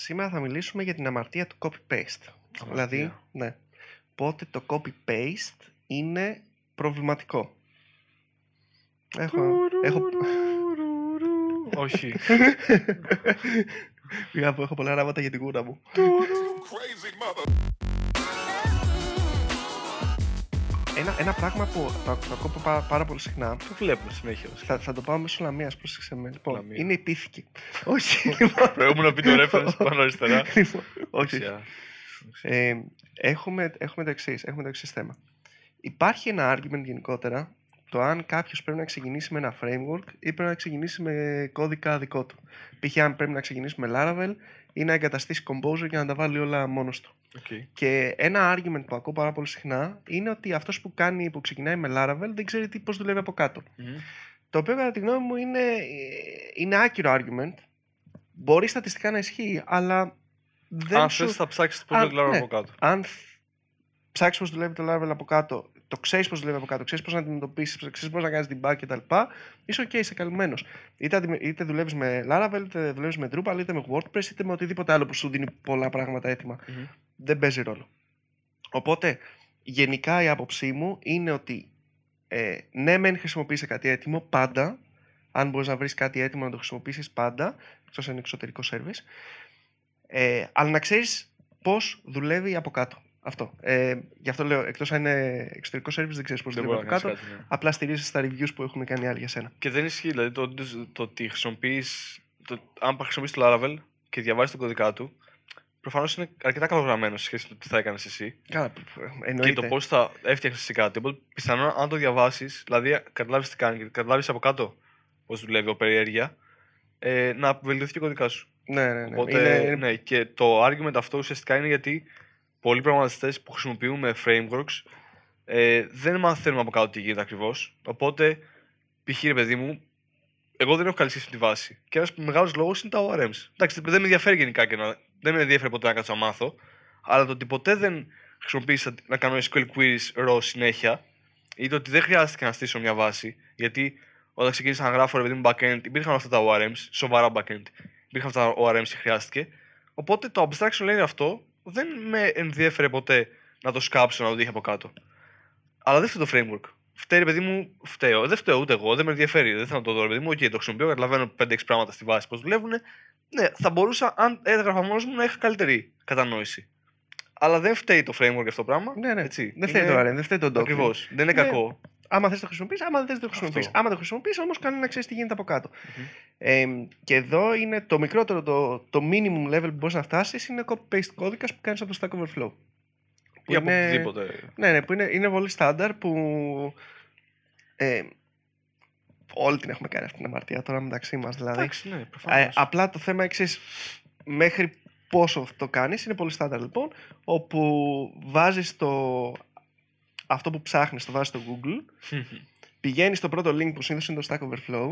Σήμερα θα μιλήσουμε για την αμαρτία του copy-paste. Δηλαδή, ναι, πότε το copy-paste είναι προβληματικό. Έχω... έχω... Όχι. Πήγα που έχω πολλά γράμματα για την κούρα μου. Ένα, ένα πράγμα που το, το ακούω πά- πάρα πολύ συχνά, Το βλέπουμε συνέχεια. θα, θα το πάω μέσω λαμίας, πρόσεξε με. Λοιπόν, Λαμία. είναι η πίθηκη. Όχι, λοιπόν, Πρέπει να πει το reference πάνω αριστερά. λοιπόν, όχι. Δεξιά. Ε, έχουμε, έχουμε το εξής έχουμε το εξής θέμα. Υπάρχει ένα argument γενικότερα το αν κάποιος πρέπει να ξεκινήσει με ένα framework ή πρέπει να ξεκινήσει με κώδικα δικό του. Π.χ. αν πρέπει να ξεκινήσει με Laravel ή να εγκαταστήσει Composer και να τα βάλει όλα μόνος του. Οκ. Και ένα argument που ακούω πάρα πολύ συχνά είναι ότι αυτός που, κάνει, που ξεκινάει με Laravel δεν ξέρει τι, πώς δουλεύει από κάτω. Μμμ. Το οποίο κατά τη γνώμη μου είναι, ε, είναι άκυρο argument. Μπορεί στατιστικά να ισχύει, αλλά δεν Αν σου... θες θα ψάξεις το Αν- πρώτο λάρο ναι. από κάτω. αν ψάξεις πώς δουλεύει το Laravel από κάτω, το ξέρεις πώς δουλεύει από κάτω, ξέρεις πώς να αντιμετωπίσεις, ξέρεις πώς να κάνεις debug κτλ. Είσαι OK, είσαι καλυμμένος. Είτε, αντιμε- είτε δουλεύεις με Laravel, είτε δουλεύεις με Drupal, είτε με WordPress, είτε με οτιδήποτε άλλο που σου δίνει πολλά πράγματα έτοιμα. Μμμ. Δεν παίζει ρόλο. Οπότε, γενικά η άποψή μου είναι ότι ε, ναι, μεν χρησιμοποιήσει κάτι έτοιμο πάντα. Αν μπορείς να βρεις κάτι έτοιμο να το χρησιμοποιήσεις πάντα, εκτός αν είναι εξωτερικό service. Ε, αλλά να ξέρεις πώς δουλεύει από κάτω. Αυτό. Ε, γι' αυτό λέω, εκτός αν είναι εξωτερικός service, δεν ξέρεις πώς Δεν δουλεύει μπορεί από να κάτω. κάνεις κάτι. ναι. Απλά στηρίζεις στα reviews που έχουν κάνει άλλοι για σένα. Και δεν ισχύει, δηλαδή το, το ότι χρησιμοποιείς. Το, αν χρησιμοποιείς το Laravel και διαβάζεις τον κωδικά του, προφανώς είναι αρκετά καλογραμμένος σε σχέση με το τι θα έκανες εσύ. Καλά, εννοείται. Και το πώς θα έφτιαχνε εσύ κάτι. Οπότε πιθανόν αν το διαβάσεις, δηλαδή καταλάβεις τι κάνει και καταλάβεις από κάτω πώς δουλεύει ο περιέργεια, ε, να βελτιωθεί και ο κωδικά σου. Ναι, ναι, ναι. Οπότε, είναι, ναι, και το argument αυτό ουσιαστικά είναι γιατί πολλοί προγραμματιστές που χρησιμοποιούμε frameworks ε, δεν μαθαίνουμε από κάτω τι γίνεται ακριβώς. Οπότε, π.χ. ρε παιδί μου, εγώ δεν έχω καλή σχέση με τη βάση. Και ένας μεγάλος λόγος είναι τα ORMs. Εντάξει, δεν με ενδιαφέρει γενικά και να, δεν με ενδιαφέρει ποτέ να κάτσω να μάθω. Αλλά το ότι ποτέ δεν χρησιμοποίησα να κάνω SQL queries raw συνέχεια ή το ότι δεν χρειάστηκε να στήσω μια βάση. Γιατί όταν ξεκίνησα να γράφω ρε παιδί μου backend, υπήρχαν αυτά τα ORMs, σοβαρά backend. Υπήρχαν αυτά τα ORMs και χρειάστηκε. Οπότε το abstraction layer αυτό δεν με ενδιέφερε ποτέ να το σκάψω, να το δείχνω από κάτω. Αλλά δεν φταίει το framework. Φταίει, ρε παιδί μου, φταίω. Δεν φταίω ούτε εγώ, δεν με ενδιαφέρει. Δεν θέλω να το δω, ρε παιδί μου. Οκ, το χρησιμοποιώ, καταλαβαίνω 5-6 πράγματα στη βάση πώς δουλεύουν. Ναι, θα μπορούσα, αν έγραφα μόνος μου, να είχα καλύτερη κατανόηση. Αλλά δεν φταίει το framework αυτό το πράγμα. ναι, ναι. Έτσι. Δεν φταίει Είναι- το RM, δεν φταίει το Docker. Ακριβώς. Δεν είναι Ναι. κακό. Άμα θες το χρησιμοποιήσει, άμα δεν θες το χρησιμοποιήσει. Αυτό. Άμα το χρησιμοποιήσει, όμως κάνει να ξέρει τι γίνεται από κάτω. Μμμ. Ε, και εδώ είναι το μικρότερο, το, το minimum level που μπορείς να φτάσεις είναι copy-paste κώδικας που κάνεις από το Stack Overflow. Που Ή από είναι- οτιδήποτε. Ναι, ναι, που είναι, είναι πολύ στάνταρ που. Ε, όλοι την έχουμε κάνει αυτή την αμαρτία τώρα μεταξύ μας. Δηλαδή, Εντάξει, ναι, ε, προφανώς. απλά το θέμα εξή. Μέχρι πόσο το κάνεις είναι πολύ στάνταρ λοιπόν. Όπου βάζεις το. Αυτό που ψάχνεις, το βάζεις στο Google πηγαίνεις στο πρώτο link που συνήθως είναι το Stack Overflow,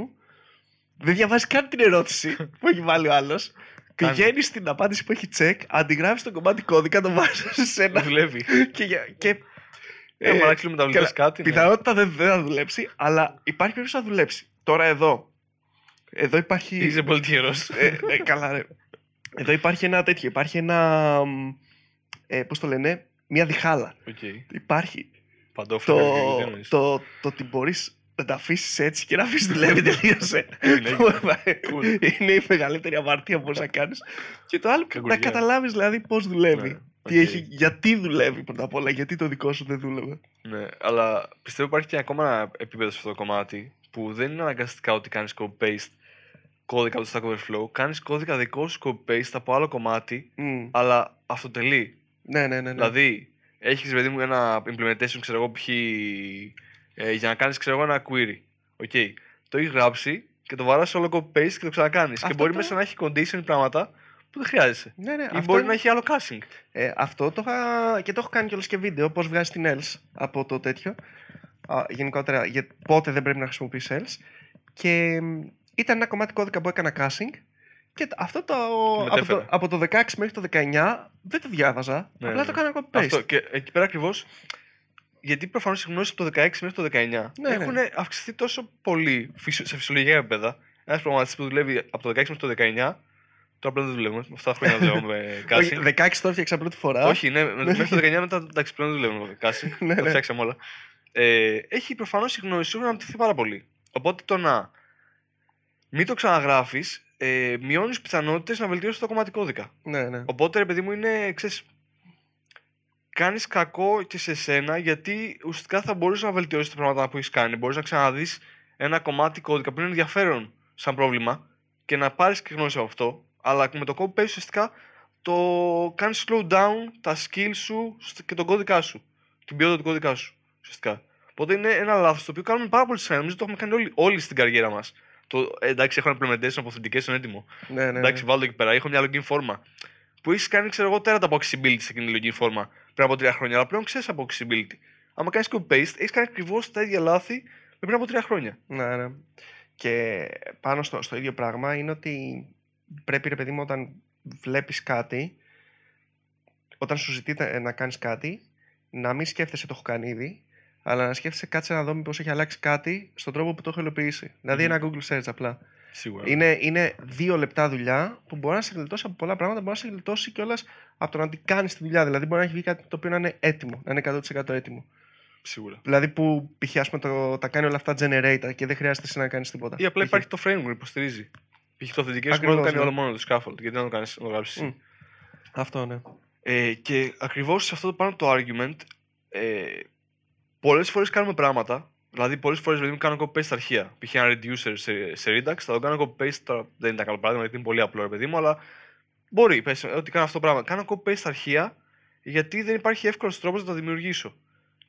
δεν διαβάζεις καν την ερώτηση που έχει βάλει ο άλλος. Κάνει. Πηγαίνεις στην απάντηση που έχει check, αντιγράφεις το κομμάτι κώδικα, το βάζεις σε ένα. δουλεύει. και, για- και Ε, ε, μα να μεταβλητές καλά, κάτι. ναι. πιθανότητα δεν, δεν θα δουλέψει, αλλά υπάρχει περίπτωση να δουλέψει. Τώρα εδώ. Εδώ υπάρχει. Είσαι πολύ τυχερός. ε, ε, καλά, ρε. Εδώ υπάρχει ένα τέτοιο. Υπάρχει ένα. μ, Ε, Πώς το λένε, μια διχάλα. Υπάρχει Παντόφλα. το, δεν εννοείς. το, το ότι μπορείς να τα αφήσεις έτσι και να αφήσεις δουλεύει τελείωσε. Είναι, είναι η μεγαλύτερη αμαρτία που μπορείς να κάνεις. Και το άλλο να Κακουργία. καταλάβεις δηλαδή πώς δουλεύει. Ναι, Τι οκ. έχει, γιατί δουλεύει πρώτα απ' όλα, γιατί το δικό σου δεν δούλευε. Ναι, αλλά πιστεύω υπάρχει και ακόμα ένα επίπεδο σε αυτό το κομμάτι που δεν είναι αναγκαστικά ότι κάνεις copy-paste κώδικα από το Stack Overflow. Κάνεις κώδικα δικό σου copy-paste από άλλο κομμάτι, Μμ. αλλά αυτολεξεί. Ναι, ναι, ναι. ναι. Δηλαδή, έχεις παιδί μου ένα implementation, ξέρω εγώ, π.χ. Ε, για να κάνεις ξέρω εγώ ένα query. OK. Το έχεις γράψει και το βαράς όλο copy-paste και το ξανακάνεις. Και Αυτό μπορεί το- μέσα να έχει condition πράγματα που δεν χρειάζεσαι. ναι, ναι, Ή αυτό μπορεί είναι- να έχει άλλο caching. Ε, αυτό το είχα και το έχω κάνει κιόλας και βίντεο, πώς βγάζει την else από το τέτοιο. Α, γενικότερα, για πότε δεν πρέπει να χρησιμοποιείς else. Και μ, ήταν ένα κομμάτι κώδικα που έκανα caching και τ- αυτό το, από μετέφερα. το, από το 16 μέχρι το 19 δεν το διάβαζα, Ναι, απλά ναι. το έκανα copy-paste. Αυτό. Και εκεί πέρα ακριβώς. Γιατί προφανώς οι γνώσεις από το 16 μέχρι το 19 Ναι, έχουν αυξηθεί τόσο πολύ φυσιο- σε φυσιολογικά επίπεδα. Ένας προγραμματιστής που δουλεύει από το 16 μέχρι το 19 Τώρα πλέον δεν δουλεύουμε. Με αυτά τα χρόνια δουλεύω με Όχι, casting. 16 το έφτιαξα πρώτη φορά. Όχι, ναι, με- μέχρι το 19 μετά εντάξει, πλέον δεν δουλεύουμε με casting. Ναι, Τα ναι. φτιάξαμε όλα. Ε, έχει προφανώς η γνώση σου να αναπτυχθεί πάρα πολύ. Οπότε το να μην το ξαναγράφεις, ε, μειώνεις πιθανότητες να βελτιώσεις το κομμάτι κώδικα. Ναι, ναι. Οπότε, ρε παιδί μου, είναι, ξέρεις, κάνεις κακό και σε σένα γιατί ουσιαστικά θα μπορείς να βελτιώσεις τα πράγματα που έχεις κάνει. Μπορείς να ξαναδείς ένα κομμάτι κώδικα που είναι ενδιαφέρον σαν πρόβλημα και να πάρεις και γνώση από αυτό. Αλλά με το copy paste ουσιαστικά το κάνεις slow down τα skills σου σ- και τον κώδικά σου. Την ποιότητα του κώδικα σου. Ουσιαστικά. Οπότε είναι ένα λάθος το οποίο κάνουμε πάρα πολύ συχνά. Νομίζω το έχουμε κάνει όλοι, όλοι στην καριέρα μας. Το, ε, εντάξει, έχω ένα implementation από authentication έτοιμο. ναι, ναι, Εντάξει, ναι. βάλω το εκεί πέρα. Έχω μια login φόρμα. Που έχεις κάνει, ξέρω εγώ, τέρατα από accessibility σε εκείνη τη login φόρμα πριν από τρία χρόνια. Αλλά πλέον ξέρεις από accessibility. Άμα κάνεις copy paste, έχεις κάνει ακριβώς τα ίδια λάθη με πριν από τρία χρόνια. Ναι, ναι. Και πάνω στο, στο ίδιο πράγμα είναι ότι πρέπει, ρε παιδί μου, όταν βλέπεις κάτι, όταν σου ζητείτε να κάνεις κάτι, να μην σκέφτεσαι το έχω κάνει ήδη, αλλά να σκέφτεσαι κάτσε να δω μήπως έχει αλλάξει κάτι στον τρόπο που το έχω υλοποιήσει. Δηλαδή Μμμ. ένα Google Search απλά. Σίγουρα. Είναι, είναι δύο λεπτά δουλειά που μπορεί να σε γλιτώσει από πολλά πράγματα, μπορεί να σε γλιτώσει κιόλας από το να την κάνεις τη δουλειά. Δηλαδή, μπορεί να έχει βγει κάτι το οποίο να είναι έτοιμο, να είναι 100% έτοιμο. Σίγουρα. Δηλαδή, που π.χ. ας πούμε, το, τα κάνει όλα αυτά generator και δεν χρειάζεται εσύ να κάνεις τίποτα. Ή απλά Π.χ. υπάρχει το framework που υποστηρίζει. Π.χ. το authentication μπορεί να Ακριβώς, το κάνει ναι. όλο μόνο το scaffold. Γιατί να το κάνεις, να το γράψεις. Μμ. Αυτό, ναι. Ε, και ακριβώς σε αυτό το πάνω το argument, ε, πολλές φορές κάνουμε πράγματα. Δηλαδή, πολλές φορές δηλαδή, κάνω copy paste στα αρχεία. Π.χ. ένα reducer σε, σε Redux, θα το κάνω copy paste. Τώρα δεν ήταν καλό παράδειγμα γιατί είναι πολύ απλό, ρε παιδί μου, αλλά μπορεί. Πες ότι κάνω αυτό το πράγμα. Κάνω copy paste στα αρχεία γιατί δεν υπάρχει εύκολος τρόπος να τα δημιουργήσω.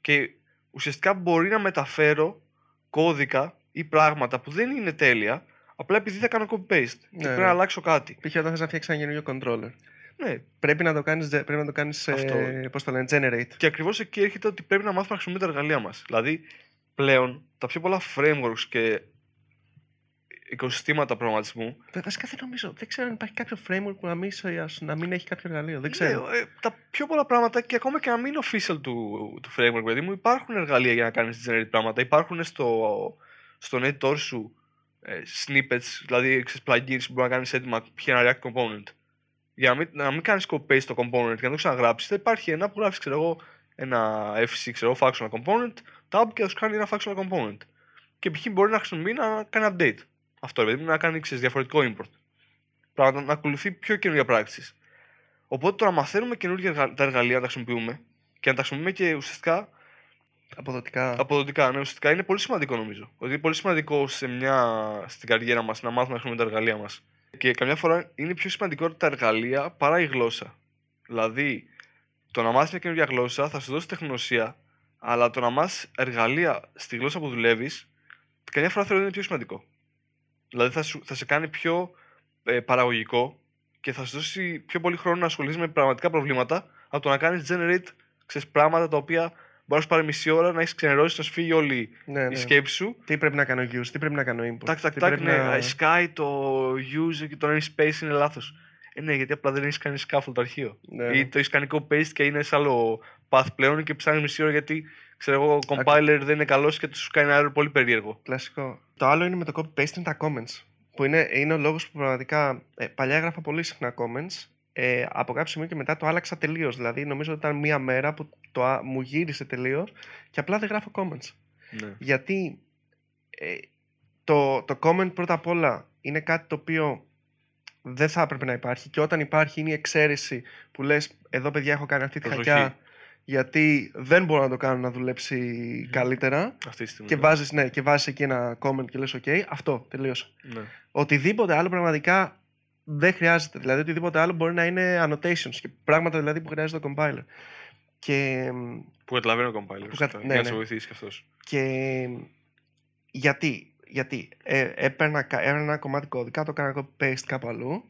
Και ουσιαστικά μπορεί να μεταφέρω κώδικα ή πράγματα που δεν είναι τέλεια, απλά επειδή θα κάνω copy paste. και Ναι, πρέπει ναι. να αλλάξω κάτι. Π.χ. όταν θες να φτιάξεις ένα καινούριο controller. Ναι, Πρέπει να το κάνεις, πρέπει να το κάνεις, Αυτό. ε, πώς το λένε, generate. Και ακριβώς εκεί έρχεται ότι πρέπει να μάθουμε να χρησιμοποιούμε τα εργαλεία μας. Δηλαδή, πλέον τα πιο πολλά frameworks και οικοσυστήματα προγραμματισμού. Βα- Βασικά δεν νομίζω. Δεν ξέρω αν υπάρχει κάποιο framework που να μην, σε- να μην έχει κάποιο εργαλείο. Δεν ξέρω. Ναι, ε, τα πιο πολλά πράγματα και ακόμα και να μην είναι official του, του framework, παιδί μου, υπάρχουν εργαλεία για να κάνεις generate πράγματα. Υπάρχουν στο, στο editor σου ε, snippets, δηλαδή ξέρεις, plugins που μπορεί να κάνεις έτοιμα π.χ. ένα React component. Για να μην, να μην κάνεις copy paste το component και να το ξαναγράψεις, θα υπάρχει ένα που γράφεις, ξέρω εγώ, ένα FC, ξέρω εγώ, functional component, tab και θα σου κάνει ένα functional component. Και π.χ. μπορεί να χρησιμοποιεί να κάνει update. Αυτό, ρε παιδί μου, να κάνει ξέρεις, διαφορετικό import. Πράγματα, να ακολουθεί πιο καινούργια practices. Οπότε το να μαθαίνουμε καινούργια εργα- τα εργαλεία να τα χρησιμοποιούμε και να τα χρησιμοποιούμε και ουσιαστικά Αποδοτικά. αποδοτικά, ναι, ουσιαστικά είναι πολύ σημαντικό νομίζω. Ότι είναι πολύ σημαντικό σε μια, στην καριέρα μας να μάθουμε να χρησιμοποιούμε τα εργαλεία μας. Και καμιά φορά είναι πιο σημαντικό τα εργαλεία παρά η γλώσσα. Δηλαδή, το να μάθεις μια καινούργια γλώσσα θα σου δώσει τεχνογνωσία, αλλά το να μάθεις εργαλεία στη γλώσσα που δουλεύεις, καμιά φορά θεωρώ ότι είναι πιο σημαντικό. Δηλαδή, θα, σου, θα σε κάνει πιο ε, παραγωγικό και θα σου δώσει πιο πολύ χρόνο να ασχοληθεί με πραγματικά προβλήματα από το να κάνεις generate ξέρεις, πράγματα τα οποία μπορείς να σου πάρει μισή ώρα να έχεις ξενερώσει, να σου φύγει όλη ναι, ναι. η σκέψη σου. Τι πρέπει να κάνω use, τι πρέπει να κάνω import. Τάκ, τάκ, τι τάκ, πρέπει ναι, να- ε, Sky, το user και το namespace είναι λάθος. Ε, ναι, γιατί απλά δεν έχεις κάνει scaffold το αρχείο. Ναι, Ή το έχει κάνει copy paste και είναι σε άλλο path πλέον και ψάχνεις μισή ώρα γιατί ξέρω εγώ, ο compiler δεν είναι καλός και τους σου κάνει ένα error πολύ περίεργο. Κλασικό. Το άλλο είναι με το copy paste είναι τα comments. Που είναι, είναι ο λόγος που πραγματικά. Ε, παλιά έγραφα πολύ συχνά comments. Ε, από κάποιο σημείο και μετά το άλλαξα τελείως. Δηλαδή, νομίζω ότι ήταν μία μέρα που το, α- μου γύρισε τελείως και απλά δεν γράφω comments. Ναι. Γιατί ε, το, το comment πρώτα απ' όλα είναι κάτι το οποίο δεν θα έπρεπε να υπάρχει και όταν υπάρχει είναι η εξαίρεση που λες εδώ παιδιά έχω κάνει αυτή τη Προσοχή. χακιά γιατί δεν μπορώ να το κάνω να δουλέψει καλύτερα Αυτή τη στιγμή. και ναι. βάζεις, ναι, και βάζεις εκεί ένα comment και λες ok, αυτό, τελείωσε. Ναι. Οτιδήποτε άλλο πραγματικά δεν χρειάζεται. Δηλαδή οτιδήποτε άλλο μπορεί να είναι annotations και πράγματα δηλαδή που χρειάζεται το compiler. Και, Που καταλαβαίνει ο compiler. Που ουσιαστικά, κατα- για ναι, να ναι. σε βοηθήσει κι αυτός. και γιατί, γιατί ε, έπαιρνα, κα- έπαιρνα ένα κομμάτι κώδικα, το έκανα copy paste κάπου αλλού,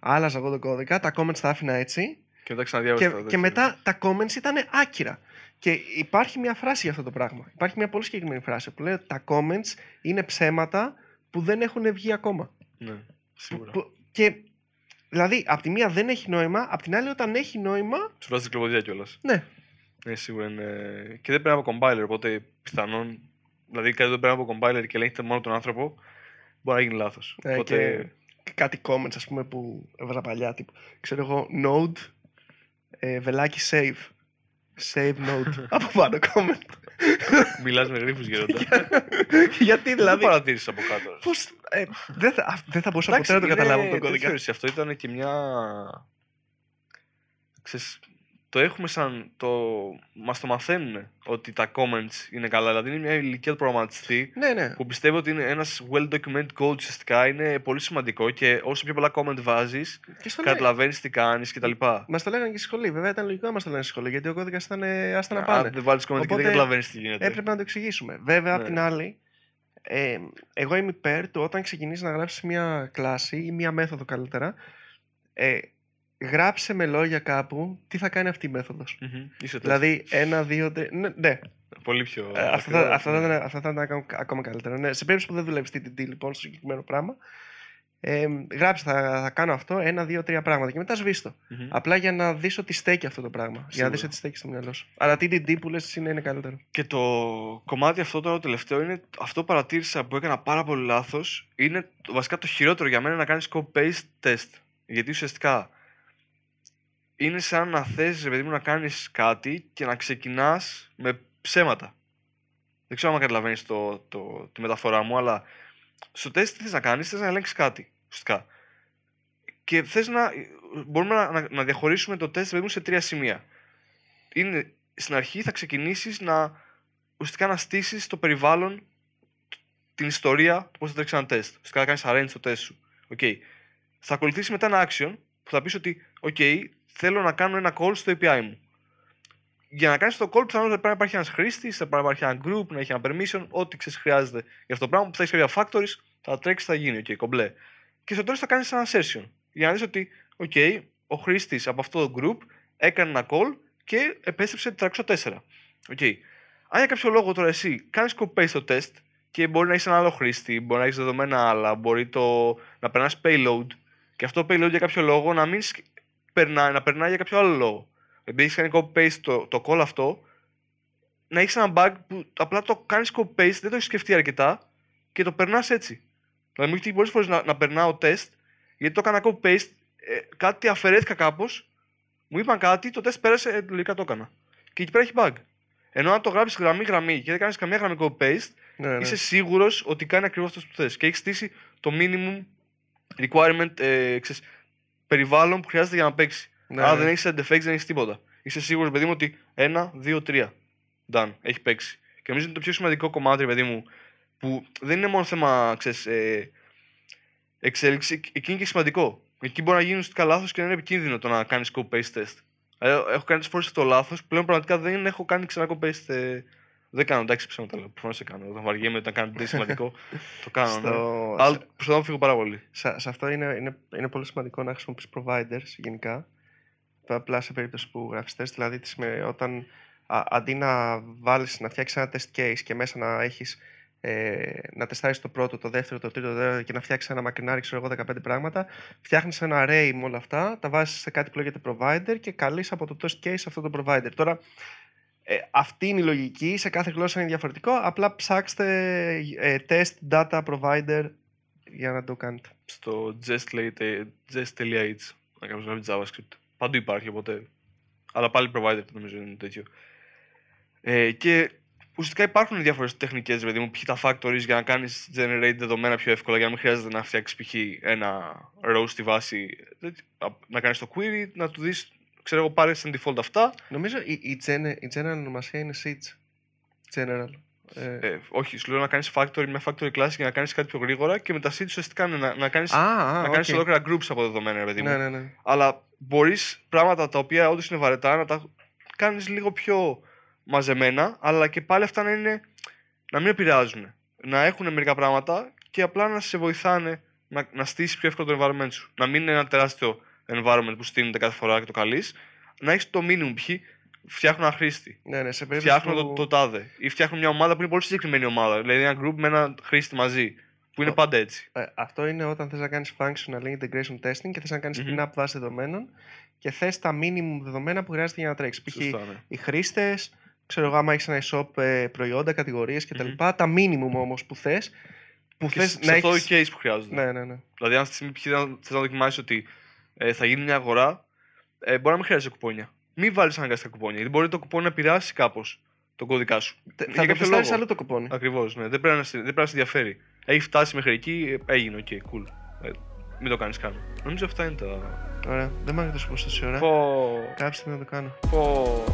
άλλαζα εγώ το κώδικα, τα comments τα άφηνα έτσι Και μετά ξαναδιάβασα. και, τα και τέτοια. μετά τα comments ήταν άκυρα. Και υπάρχει μια φράση για αυτό το πράγμα. Υπάρχει μια πολύ συγκεκριμένη φράση που λέει ότι τα comments είναι ψέματα που δεν έχουν βγει ακόμα. Ναι, σίγουρα. Που- και δηλαδή, απ' τη μία δεν έχει νόημα, απ' την άλλη όταν έχει νόημα, Σου βάζεις κυκλοποδία κιόλας. ναι, Ναι, σίγουρα είναι. Και δεν πρέπει από compiler, οπότε πιθανόν. Δηλαδή κάτι δεν πρέπει από compiler και ελέγχεται μόνο τον άνθρωπο, μπορεί να γίνει λάθος. Ε, οπότε. και κάτι comments ας πούμε που έβαζα παλιά τύπου. Ξέρω εγώ, node, ε, βελάκι save. Save node. Από πάνω comment. Μιλάς με γρήφους γέροντα. Γιατί Δεν δηλαδή. παρατήρησε από κάτω. Πώς, ε, δεν, θα, α, δεν θα μπορούσα Εντάξει, ποτέ να το είναι καταλάβω τον τέτοιο κώδικα. έτσι, Αυτό ήταν και μια. Ξέρεις, το έχουμε σαν. Το... Μας το μαθαίνουν ότι τα comments είναι καλά. Δηλαδή είναι μια ηλικία του προγραμματιστή Ναι, ναι. που πιστεύω ότι είναι ένας well documented code ουσιαστικά είναι πολύ σημαντικό και όσο πιο πολλά comment βάζεις, Και στο λέει, καταλαβαίνεις τι κάνεις κτλ. μας το λέγανε και στη σχολή. Βέβαια ήταν λογικό να μας το λένε στη σχολή γιατί ο κώδικας ήταν ε, άστα να Αν πάνε. δεν βάλεις comment και Οπότε, δεν καταλαβαίνεις τι γίνεται. Έπρεπε να το εξηγήσουμε. Βέβαια, απ' Ναι. την άλλη, ε, εγώ είμαι υπέρ του όταν ξεκινήσεις να γράψεις μια κλάση ή μια μέθοδο καλύτερα, ε, γράψε με λόγια κάπου τι θα κάνει αυτή η μέθοδος. Μμμ, Είσαι τέτοιος. Δηλαδή, ένα, δύο, τρία. Ναι, ναι. Πολύ πιο. Ε, αυτό, ακριβό, θα, αυτό, θα ναι. ήταν, αυτό θα ήταν ακόμα- ακόμα καλύτερο. Ναι. Σε περίπτωση που δεν δουλεύεις TTT λοιπόν στο συγκεκριμένο πράγμα, ε, γράψε, θα, θα κάνω αυτό, ένα, δύο, τρία πράγματα και μετά σβήστο. Μμμ. Απλά για να δεις ότι στέκει αυτό το πράγμα. Για να δεις Σίγουρα. ότι στέκει στο μυαλό σου. Αλλά TTT που λες εσύ είναι, είναι καλύτερο. Και το κομμάτι αυτό τώρα το τελευταίο είναι αυτό που παρατήρησα που έκανα πάρα πολύ λάθος. Είναι το- βασικά το χειρότερο για μένα να κάνεις copy-paste test. Γιατί ουσιαστικά είναι σαν να θες ρε παιδί μου να κάνεις κάτι και να ξεκινάς με ψέματα. Δεν ξέρω αν καταλαβαίνεις το, το, τη μεταφορά μου, αλλά στο τεστ τι θες να κάνεις, θες να ελέγξεις κάτι, ουσιαστικά. Και θες να, μπορούμε να, να, να διαχωρίσουμε το τεστ ρε παιδί μου, σε τρία σημεία. Είναι, στην αρχή θα ξεκινήσεις να ουσιαστικά να στήσεις το περιβάλλον, την ιστορία του πώς θα τρέξει ένα τεστ. Ουσιαστικά να κάνεις arrange το τεστ σου. Okay. Θα ακολουθήσει μετά ένα action που θα πεις ότι, OK, θέλω να κάνω ένα call στο API μου. Για να κάνεις το call, πιθανόν θα πρέπει να υπάρχει ένας χρήστης, θα πρέπει να υπάρχει ένα group, να έχει ένα permission, ό,τι ξέρεις χρειάζεται για αυτό το πράγμα που θα έχεις κάποια factories, θα τρέξεις, θα γίνει. OK, κομπλέ. Και στο τέλος θα κάνεις ένα assertion. Για να δεις ότι, OK, ο χρήστης από αυτό το group έκανε ένα call και επέστρεψε 304. Okay. Αν για κάποιο λόγο τώρα εσύ κάνεις copy στο test και μπορεί να έχεις ένα άλλο χρήστη, μπορεί να έχεις δεδομένα άλλα, μπορεί το, να περνάς payload και αυτό το payload για κάποιο λόγο να μην σκ- περνάει, να περνάει για κάποιο άλλο λόγο. Επειδή έχεις κάνει copy-paste το, το call αυτό, να έχεις ένα bug που απλά το κάνεις copy-paste, δεν το έχεις σκεφτεί αρκετά και το περνάς έτσι. Δηλαδή μου έχει τύχει πολλές φορές να, να περνάω test γιατί το έκανα copy-paste, ε, κάτι αφαιρέθηκα κάπως, μου είπαν κάτι, το test πέρασε, ε, λογικά το έκανα. Και εκεί πέρα έχει bug. Ενώ αν το γράψεις γραμμή-γραμμή και δεν κάνεις καμία γραμμή copy-paste, Ναι, ναι. είσαι σίγουρος ότι κάνει ακριβώς αυτό που θες. Και έχεις στήσει το minimum requirement ε, ξέρεις, περιβάλλον που χρειάζεται για να παίξει. Ναι, Άρα ναι. δεν έχεις side effects, δεν έχεις τίποτα. Είσαι σίγουρος, παιδί μου, ότι ένα, δύο, τρία. Done. Έχει παίξει. Και νομίζω είναι το πιο σημαντικό κομμάτι, ρε παιδί μου, που δεν είναι μόνο θέμα ξέρεις, ε, εξέλιξη, εκεί είναι και σημαντικό. Εκεί μπορεί να γίνεις ουσιαστικά λάθος και να είναι επικίνδυνο το να κάνεις copy-paste test. Ε, έχω κάνει τις φορές αυτό το λάθος, πλέον πραγματικά δεν έχω κάνει ξανά copy-paste. Ε, δεν κάνω, εντάξει, ψέματα λέω. Προφανώς δεν κάνω. Όταν βαριέμαι, όταν κάνω κάτι σημαντικό, το κάνω. Ναι. Στο- Αλλά προσπαθώ να φύγω πάρα πολύ. σε, σε αυτό είναι, είναι, είναι πολύ σημαντικό να χρησιμοποιείς providers γενικά. Απλά σε περίπτωση που γράφεις test, δηλαδή τις σημαίνει, όταν α, αντί να βάλεις, να φτιάξεις ένα test case και μέσα να έχεις ε, να τεστάρεις το πρώτο, το δεύτερο, το τρίτο, το τέταρτο και να φτιάξεις ένα μακρινάρι, ξέρω εγώ, 15 πράγματα, φτιάχνεις ένα array με όλα αυτά, τα βάζεις σε κάτι που λέγεται provider και καλείς από το test case αυτό το provider. Τώρα, ε, αυτή είναι η λογική, σε κάθε γλώσσα είναι διαφορετικό, απλά ψάξτε ε, test data provider για να το κάνετε. Στο jest λέγεται jest.h. Να κάποιο γράφει JavaScript. Παντού υπάρχει οπότε. Αλλά πάλι provider νομίζω είναι τέτοιο. Ε, και ουσιαστικά υπάρχουν διάφορες τεχνικές, δηλαδή μου, π.χ. τα factories για να κάνεις generate δεδομένα πιο εύκολα, για να μην χρειάζεται να φτιάξεις π.χ. ένα row στη βάση. τέτοιο, α, Να κάνεις το query, να του δεις, ξέρω εγώ, πάρε σαν default αυτά. Νομίζω η, η, gene- η general ονομασία είναι Siege. General. Ε, Ε, όχι, σου λέω να κάνεις factory με factory class για να κάνεις κάτι πιο γρήγορα και με τα seeds ουσιαστικά είναι να, να κάνεις α, α, να κάνεις οκ. ολόκληρα groups από δεδομένα, ρε παιδί μου. Ναι, ναι, ναι. Αλλά μπορείς πράγματα τα οποία όντως είναι βαρετά να τα κάνεις λίγο πιο μαζεμένα, αλλά και πάλι αυτά να είναι. να μην επηρεάζουν. Να έχουν μερικά πράγματα και απλά να σε βοηθάνε να, να στήσεις πιο εύκολα το environment σου. Να μην είναι ένα τεράστιο environment που στήνεται κάθε φορά και το καλείς. Να έχεις το minimum π.χ. φτιάχνω ένα χρήστη. ναι, ναι σε περίπτωση Φτιάχνω που... το, το τάδε. Ή φτιάχνω μια ομάδα που είναι πολύ συγκεκριμένη ομάδα. Δηλαδή ένα group με ένα χρήστη μαζί. Που είναι Ο- πάντα έτσι. Ε, αυτό είναι όταν θες να κάνεις functional integration testing και θες να κάνεις Μμμ. spin-up βάση δεδομένων και θες τα minimum δεδομένα που χρειάζεται για να τρέξεις. Π.χ. Σωστά, ναι. οι χρήστες, ξέρω εγώ άμα έχεις ένα e-shop ε, προϊόντα, κατηγορίες κτλ. Μμμ. Τα minimum όμως που θες, που Και θες σε να αυτό έχεις... case που χρειάζονται. Ναι, ναι, ναι. Δηλαδή, αν αυτή τη στιγμή π.χ. να- θες να δοκιμάσεις ότι ε, θα γίνει μια αγορά, ε, μπορεί να μην χρειάζεται κουπόνια. Μην βάλεις αναγκαστικά κουπόνια. Γιατί μπορεί το κουπόνι να επηρεάσει κάπως τον κώδικά σου. Τε- Για Θα το κάποιο πιστάρεις λόγο. άλλο το κουπόνι. Ακριβώς, ναι. Δεν πρέπει, να, σε- δεν πρέπει να σε ενδιαφέρει. Έχει φτάσει μέχρι εκεί, ε, έγινε, οκ, cool. Ε, μην το κάνεις καν. Νομίζω αυτά είναι τα. Ωραία. Δεν μ' άρεσε τόσο τόση ώρα. Πω. Κάψτε να το κάνω. Πω.